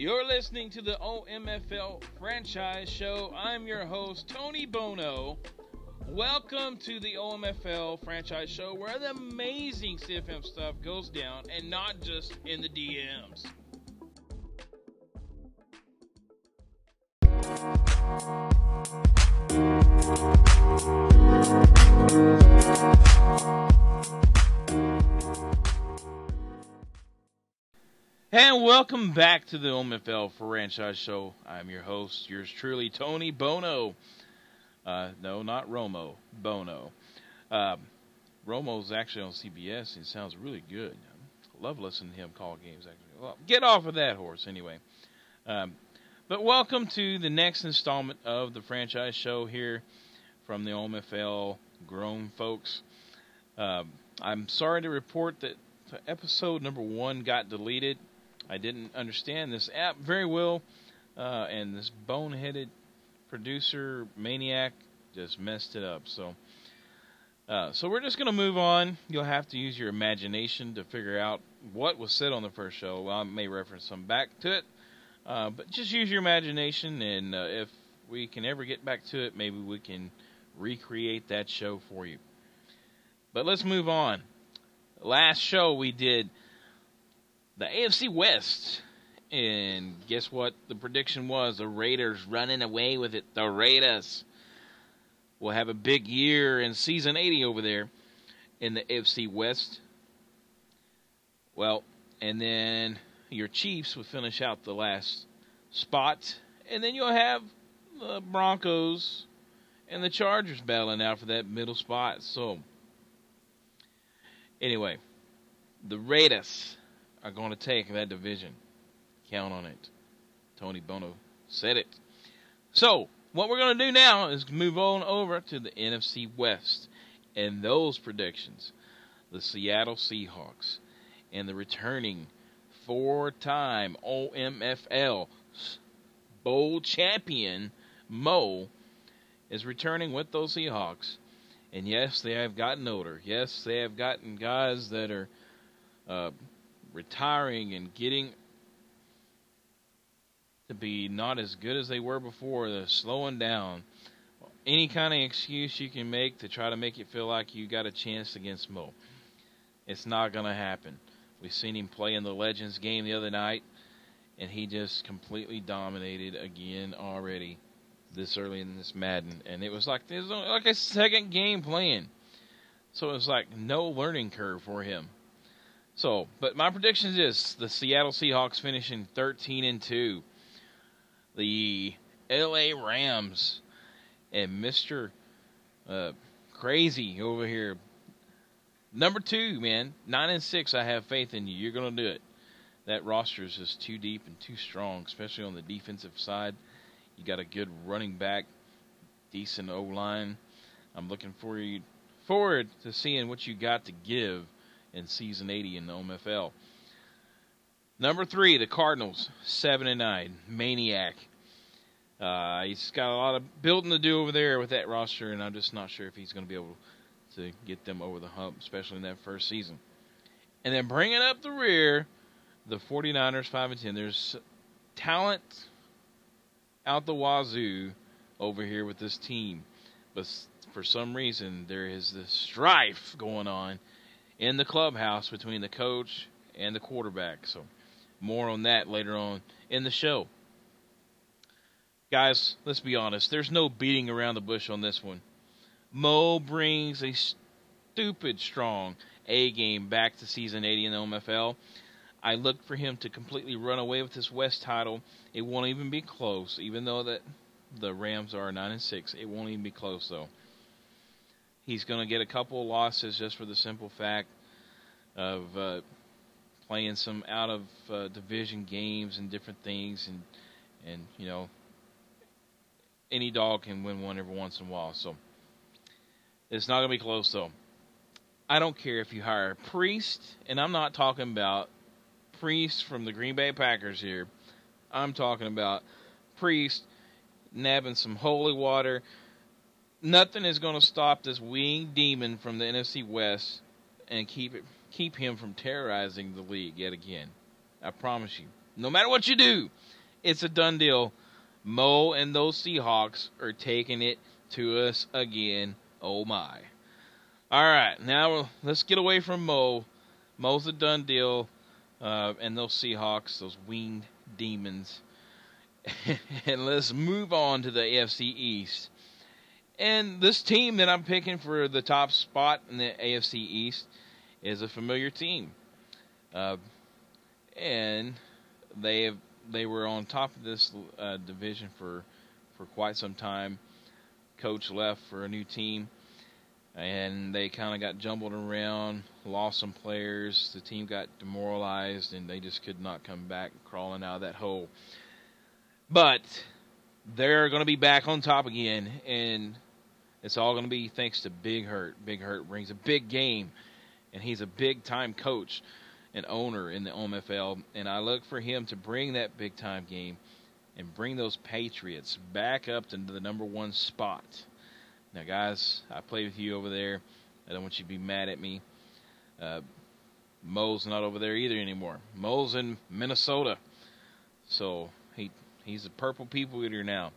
You're listening to the OMFL franchise show. I'm your host, Tony Bono. Welcome to the OMFL franchise show where the amazing CFM stuff goes down and not just in the DMs. And welcome back to the OMFL franchise show. I'm your host, yours truly, Tony Bono. Uh, no, not Romo, Bono. Um, Romo's actually on CBS. He sounds really good. I love listening to him call games. Actually, well, get off of that horse anyway. Um, but welcome to the next installment of the franchise show here from the OMFL grown folks. Um, I'm sorry to report that episode number one got deleted. I didn't understand this app very well, uh, and this boneheaded producer maniac just messed it up. So, uh, so we're just gonna move on. You'll have to use your imagination to figure out what was said on the first show. Well, I may reference some back to it, uh, but just use your imagination, and uh, if we can ever get back to it, maybe we can recreate that show for you. But let's move on. Last show we did the AFC West. And guess what? The prediction was the Raiders running away with it. The Raiders will have a big year in season 80 over there in the AFC West. Well, and then your Chiefs will finish out the last spot. And then you'll have the Broncos and the Chargers battling out for that middle spot. So, anyway, the Raiders are going to take that division. Count on it. Tony Bono said it. So, what we're going to do now is move on over to the NFC West and those predictions. The Seattle Seahawks and the returning four time OMFL Bowl champion Mo is returning with those Seahawks. And yes, they have gotten older. Yes, they have gotten guys that are uh, retiring and getting to be not as good as they were before. They're slowing down. Any kind of excuse you can make to try to make it feel like you got a chance against Mo. It's not going to happen. We've seen him play in the Legends game the other night, and he just completely dominated again already this early in this Madden. And it was like was like a second game playing. So it was like no learning curve for him. So, but my prediction is the Seattle Seahawks finishing 13 and 2. The LA Rams and Mr. Uh, crazy over here. Number 2, man. 9 and 6. I have faith in you. You're going to do it. That roster is just too deep and too strong, especially on the defensive side. You got a good running back, decent O line. I'm looking for you forward to seeing what you got to give in season 80 in the OMFL. Number three, the Cardinals, seven and nine, maniac. Uh, he's got a lot of building to do over there with that roster, and I'm just not sure if he's going to be able to get them over the hump, especially in that first season. And then bringing up the rear, the 49ers, five and ten. There's talent out the wazoo over here with this team, but for some reason there is this strife going on in the clubhouse between the coach and the quarterback. So, more on that later on in the show. Guys, let's be honest. There's no beating around the bush on this one. Mo brings a stupid strong A game back to season 80 in the MFL. I look for him to completely run away with this West title. It won't even be close, even though that the Rams are nine and six. It won't even be close though. He's going to get a couple of losses just for the simple fact of uh, playing some out of uh, division games and different things, and and you know any dog can win one every once in a while. So it's not going to be close though. I don't care if you hire a priest, and I'm not talking about priests from the Green Bay Packers here. I'm talking about priest nabbing some holy water, nothing is going to stop this winged demon from the NFC West and keep it keep him from terrorizing the league yet again. I promise you. No matter what you do, it's a done deal. Mo and those Seahawks are taking it to us again. Oh my. All right, now let's get away from Mo. Mo's a done deal. Uh, and those Seahawks, those winged demons. and let's move on to the AFC East. And this team that I'm picking for the top spot in the AFC East is a familiar team. Uh, and they have, they were on top of this uh, division for for quite some time. Coach left for a new team, and they kind of got jumbled around, lost some players. The team got demoralized, and they just could not come back crawling out of that hole. But they're going to be back on top again, and it's all going to be thanks to Big Hurt. Big Hurt brings a big game, and he's a big time coach and owner in the OMFL. And I look for him to bring that big time game and bring those Patriots back up to the number one spot. Now, guys, I played with you over there. I don't want you to be mad at me. Uh, Mo's not over there either anymore. Mo's in Minnesota, so he he's a purple people eater now.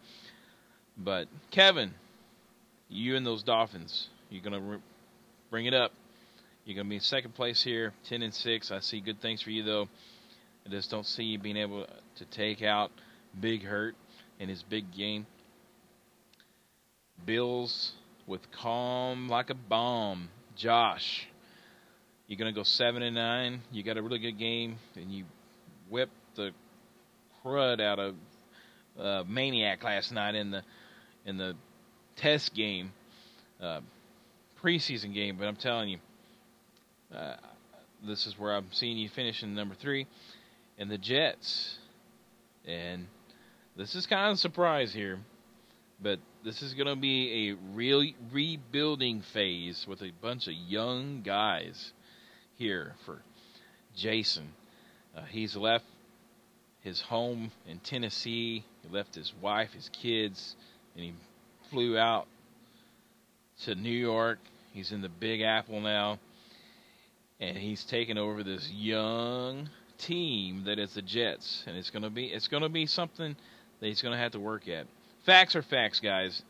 But Kevin, you and those Dolphins, you're gonna re- bring it up. You're gonna be in second place here, ten and six. I see good things for you though. I just don't see you being able to take out Big Hurt in his big game. Bills with calm like a bomb. Josh, you're gonna go seven and nine. You got a really good game, and you whipped the crud out of uh, Maniac last night in the in the test game, uh, preseason game. But I'm telling you, uh, this is where I'm seeing you finish in number three, and the Jets. And this is kind of a surprise here, but this is going to be a real rebuilding phase with a bunch of young guys here for Jason. Uh, he's left his home in Tennessee. He left his wife, his kids, and he flew out to New York. He's in the Big Apple now, and he's taken over this young team that is the Jets, and it's gonna be it's gonna be something that he's gonna have to work at. Facts are facts, guys,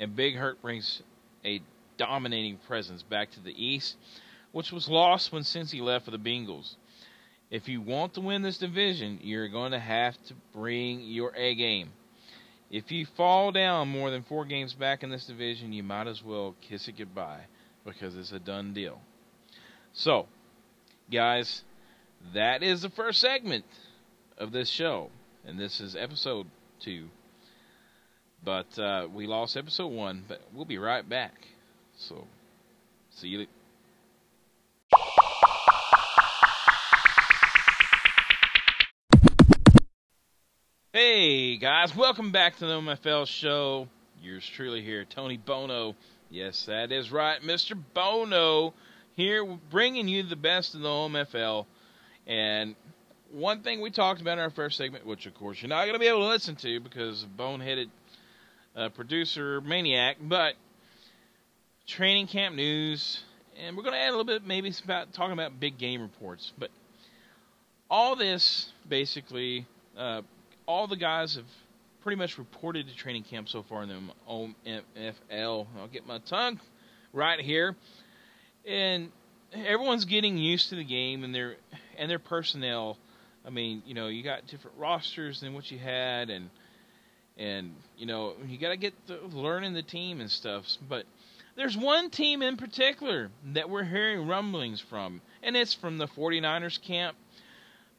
and Big Hurt brings a dominating presence back to the East, which was lost when Cincy left for the Bengals. If you want to win this division, you're going to have to bring your A game. If you fall down more than four games back in this division, you might as well kiss it goodbye because it's a done deal. So, guys, that is the first segment of this show, and this is episode two. But uh, we lost episode one, but we'll be right back. So, see you. Guys, welcome back to the OMFL show. Yours truly here, Tony Bono. Yes, that is right, Mr. Bono here bringing you the best of the OMFL. And one thing we talked about in our first segment, which of course you're not going to be able to listen to because boneheaded uh, producer maniac, but training camp news, and we're going to add a little bit maybe about talking about big game reports. But all this basically uh, all the guys have pretty much reported to training camp so far in the OMFL. I'll get my tongue right here, and everyone's getting used to the game and their and their personnel. I mean, you know, you got different rosters than what you had, and and you know, you got to get the, learning the team and stuff. But there's one team in particular that we're hearing rumblings from, and it's from the 49ers camp.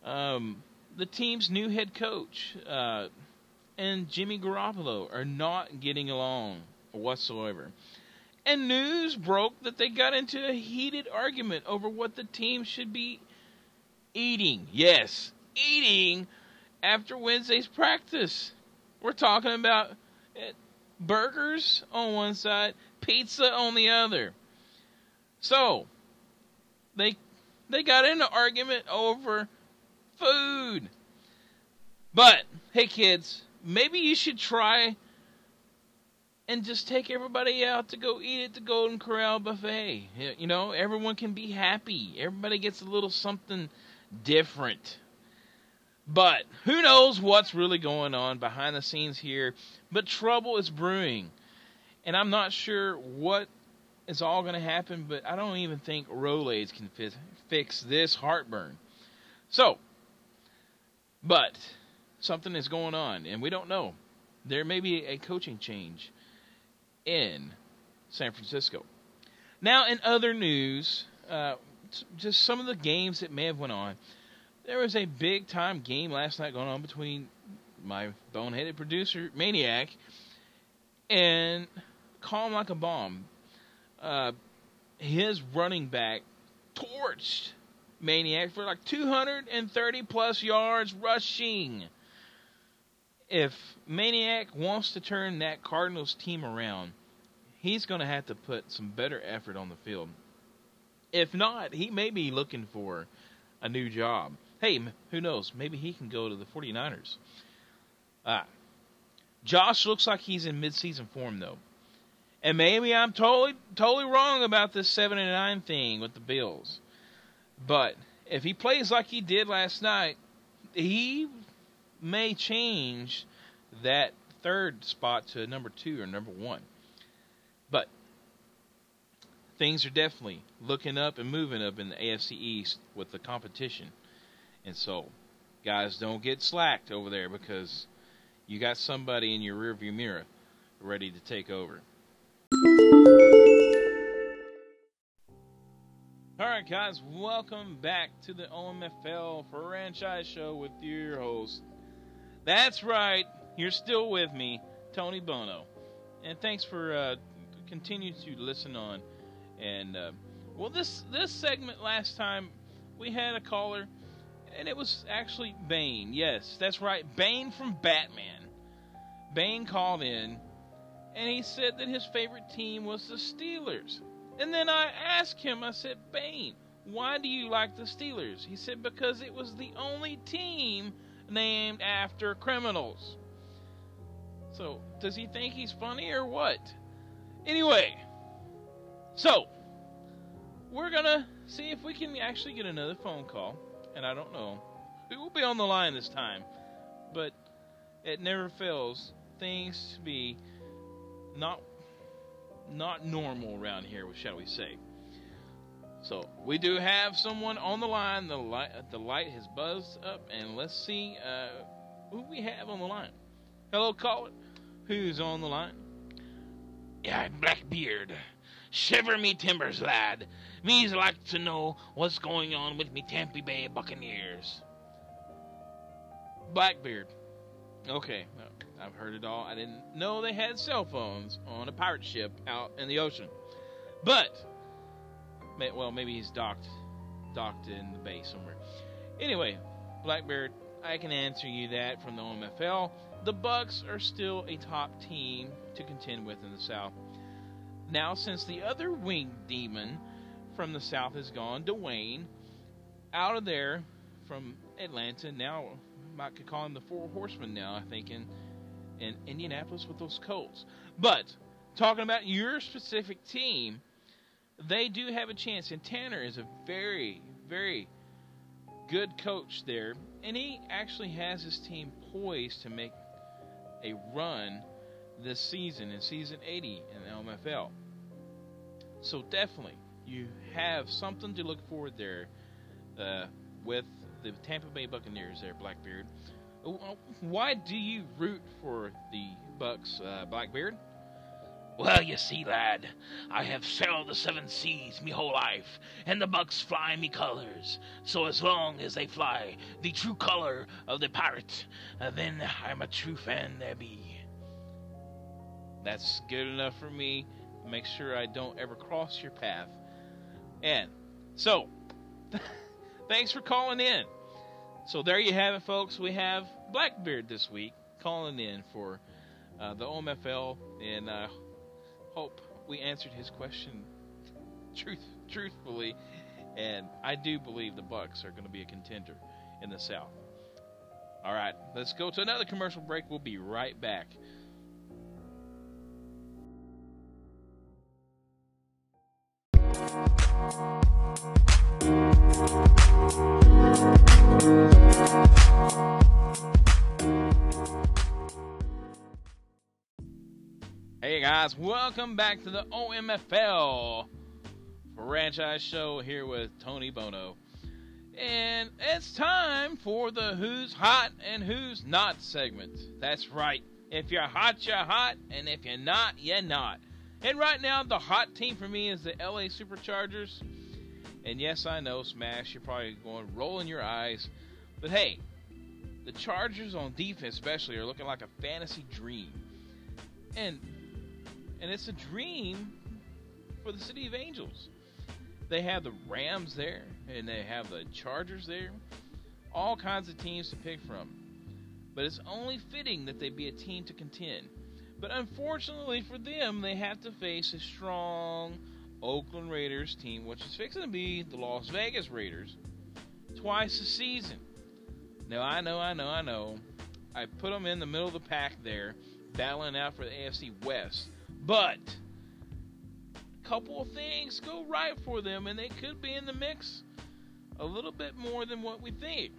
Um, the team's new head coach uh, and Jimmy Garoppolo are not getting along whatsoever. And news broke that they got into a heated argument over what the team should be eating. Yes, eating after Wednesday's practice. We're talking about eh, burgers on one side, pizza on the other. So, they they got into argument over food. But, hey kids, maybe you should try and just take everybody out to go eat at the Golden Corral buffet. You know, everyone can be happy. Everybody gets a little something different. But who knows what's really going on behind the scenes here? But trouble is brewing. And I'm not sure what is all going to happen, but I don't even think Rolaids can fix this heartburn. So, but something is going on, and we don't know. There may be a coaching change in San Francisco. Now, in other news, uh, just some of the games that may have went on. There was a big time game last night going on between my boneheaded producer Maniac and Calm Like a Bomb. Uh, his running back torched Maniac for like 230 plus yards rushing. If Maniac wants to turn that Cardinals team around, he's going to have to put some better effort on the field. If not, he may be looking for a new job. Hey, who knows? Maybe he can go to the 49ers. Ah. Josh looks like he's in midseason form though. And maybe I'm totally totally wrong about this 7 and 9 thing with the Bills. But if he plays like he did last night, he may change that third spot to number 2 or number 1. But things are definitely looking up and moving up in the AFC East with the competition. And so, guys, don't get slacked over there because you got somebody in your rearview mirror ready to take over. All right, guys, welcome back to the OMFL Franchise Show with your host. That's right, you're still with me, Tony Bono. And thanks for uh, continuing to listen on and uh, well, this this segment last time we had a caller, and it was actually Bane. Yes, that's right, Bane from Batman. Bane called in, and he said that his favorite team was the Steelers. And then I asked him, I said, Bane, why do you like the Steelers? He said, because it was the only team named after criminals. So, does he think he's funny or what? Anyway, so, we're to see if we can actually get another phone call. And I don't know who will be on the line this time. But it never fails things to be not not normal around here, shall we say. So we do have someone on the line. The light, the light has buzzed up, and let's see uh, who we have on the line. Hello, caller. Who's on the line? Yeah, Blackbeard. Shiver me timbers, lad. Me's like to know what's going on with me Tampa Bay Buccaneers. Blackbeard. Okay, I've heard it all. I didn't know they had cell phones on a pirate ship out in the ocean. But, well, maybe he's docked, docked in the bay somewhere. Anyway, Blackbeard, I can answer you that from the OMFL. The Bucks are still a top team to contend with in the South. Now, since the other winged demon from the south has gone, Dwayne, out of there from Atlanta, now I could call him the Four Horsemen now, I think, in, in Indianapolis with those Colts. But, talking about your specific team, they do have a chance, and Tanner is a very, very good coach there, and he actually has his team poised to make a run this season in season 80 in the OMFL. So definitely, you have something to look forward there uh, with the Tampa Bay Buccaneers there, Blackbeard. Uh, why do you root for the Bucks, uh, Blackbeard? Well, you see, lad, I have sailed the seven seas me whole life, and the bucks fly me colors. So as long as they fly the true color of the pirate, uh, then I'm a true fan there be. That's good enough for me. Make sure I don't ever cross your path. And so, thanks for calling in. So there you have it, folks. We have Blackbeard this week calling in for uh, the OMFL, and I uh, hope we answered his question truth truthfully. And I do believe the Bucks are going to be a contender in the South. All right, let's go to another commercial break. We'll be right back. Thank you. Hey guys, welcome back to the OMFL franchise show here with Tony Bono. And it's time for the Who's Hot and Who's Not segment. That's right. If you're hot, you're hot, and if you're not, you're not. And right now, the hot team for me is the LA Superchargers. And yes, I know, Smash, you're probably going rolling your eyes. But hey, the Chargers on defense, especially, are looking like a fantasy dream. And and it's a dream for the City of Angels. They have the Rams there, and they have the Chargers there. All kinds of teams to pick from. But it's only fitting that they be a team to contend. But unfortunately for them, they have to face a strong Oakland Raiders team, which is fixing to be the Las Vegas Raiders, twice a season. Now, I know, I know, I know. I put them in the middle of the pack there, battling out for the AFC West. But a couple of things go right for them, and they could be in the mix a little bit more than what we think.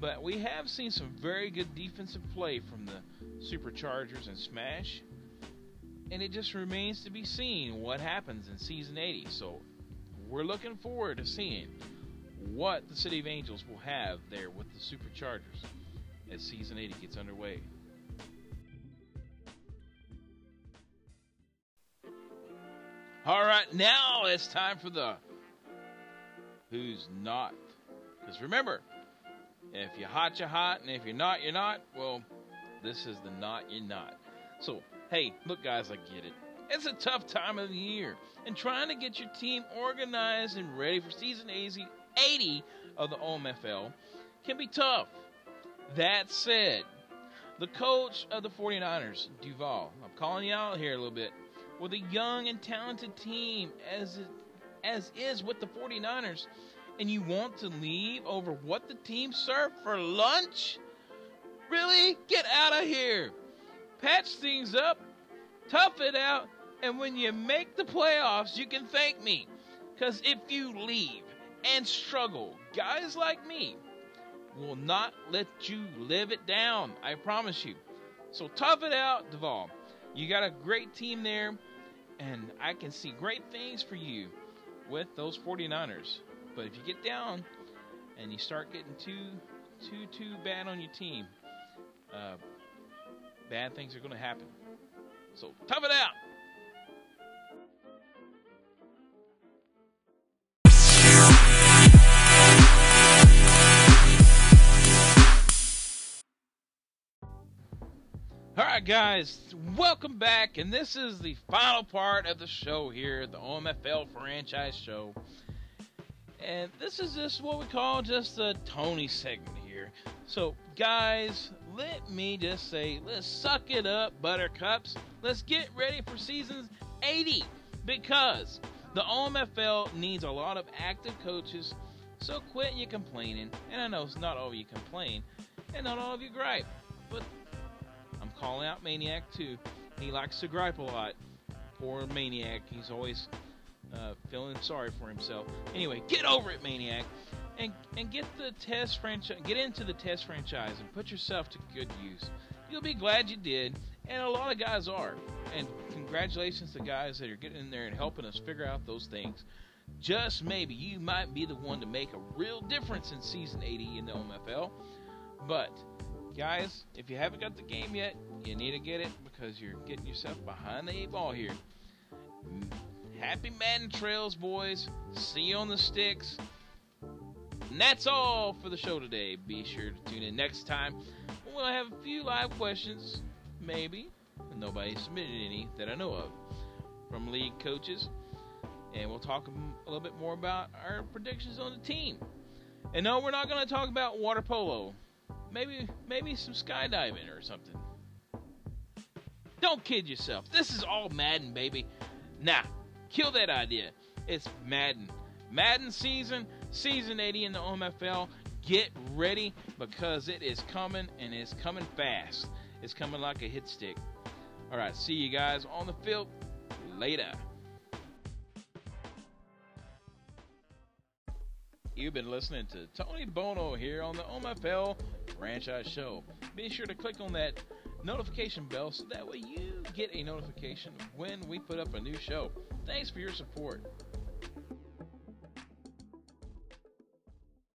But we have seen some very good defensive play from the Superchargers and Smash, and it just remains to be seen what happens in Season 80. So we're looking forward to seeing what the City of Angels will have there with the Superchargers as Season 80 gets underway. All right, now it's time for the who's not. Because remember, if you're hot, you're hot, and if you're not, you're not. Well, this is the not, you're not. So, hey, look, guys, I get it. It's a tough time of the year, and trying to get your team organized and ready for season 80 of the OMFL can be tough. That said, the coach of the 49ers, Duval, I'm calling you out here a little bit with a young and talented team as it, as is with the 49ers and you want to leave over what the team served for lunch? Really? Get out of here. Patch things up, tough it out, and when you make the playoffs, you can thank me. Because if you leave and struggle, guys like me will not let you live it down. I promise you. So tough it out, Duval. You got a great team there, and I can see great things for you with those 49ers. But if you get down and you start getting too, too, too bad on your team, uh, bad things are going to happen. So tough it out. All right, guys, welcome back, and this is the final part of the show here, the OMFL franchise show. And this is just what we call just the Tony segment here. So, guys, let me just say, let's suck it up, Buttercups. Let's get ready for seasons 80 because the OMFL needs a lot of active coaches. So quit your complaining. And I know it's not all you complain, and not all of you gripe, but I'm calling out Maniac too. He likes to gripe a lot. Poor Maniac. He's always uh, feeling sorry for himself. Anyway, get over it, Maniac, and and get the test franchise. Get into the test franchise and put yourself to good use. You'll be glad you did, and a lot of guys are. And congratulations to guys that are getting in there and helping us figure out those things. Just maybe you might be the one to make a real difference in season 80 in the OMFL. But guys, if you haven't got the game yet, you need to get it because you're getting yourself behind the eight ball here. Happy Madden Trails, boys. See you on the sticks. And that's all for the show today. Be sure to tune in next time. We'll have a few live questions, maybe. Nobody submitted any that I know of from league coaches. And we'll talk a little bit more about our predictions on the team. And no, we're not going to talk about water polo. Maybe, maybe some skydiving or something. Don't kid yourself. This is all Madden, baby. Nah, kill that idea. It's Madden. Madden season, season 80 in the OMFL. Get ready because it is coming and it's coming fast. It's coming like a hit stick. All right, see you guys on the field later. You've been listening to Tony Bono here on the OMFL Franchise Show. Be sure to click on that notification bell so that way you get a notification when we put up a new show. Thanks for your support.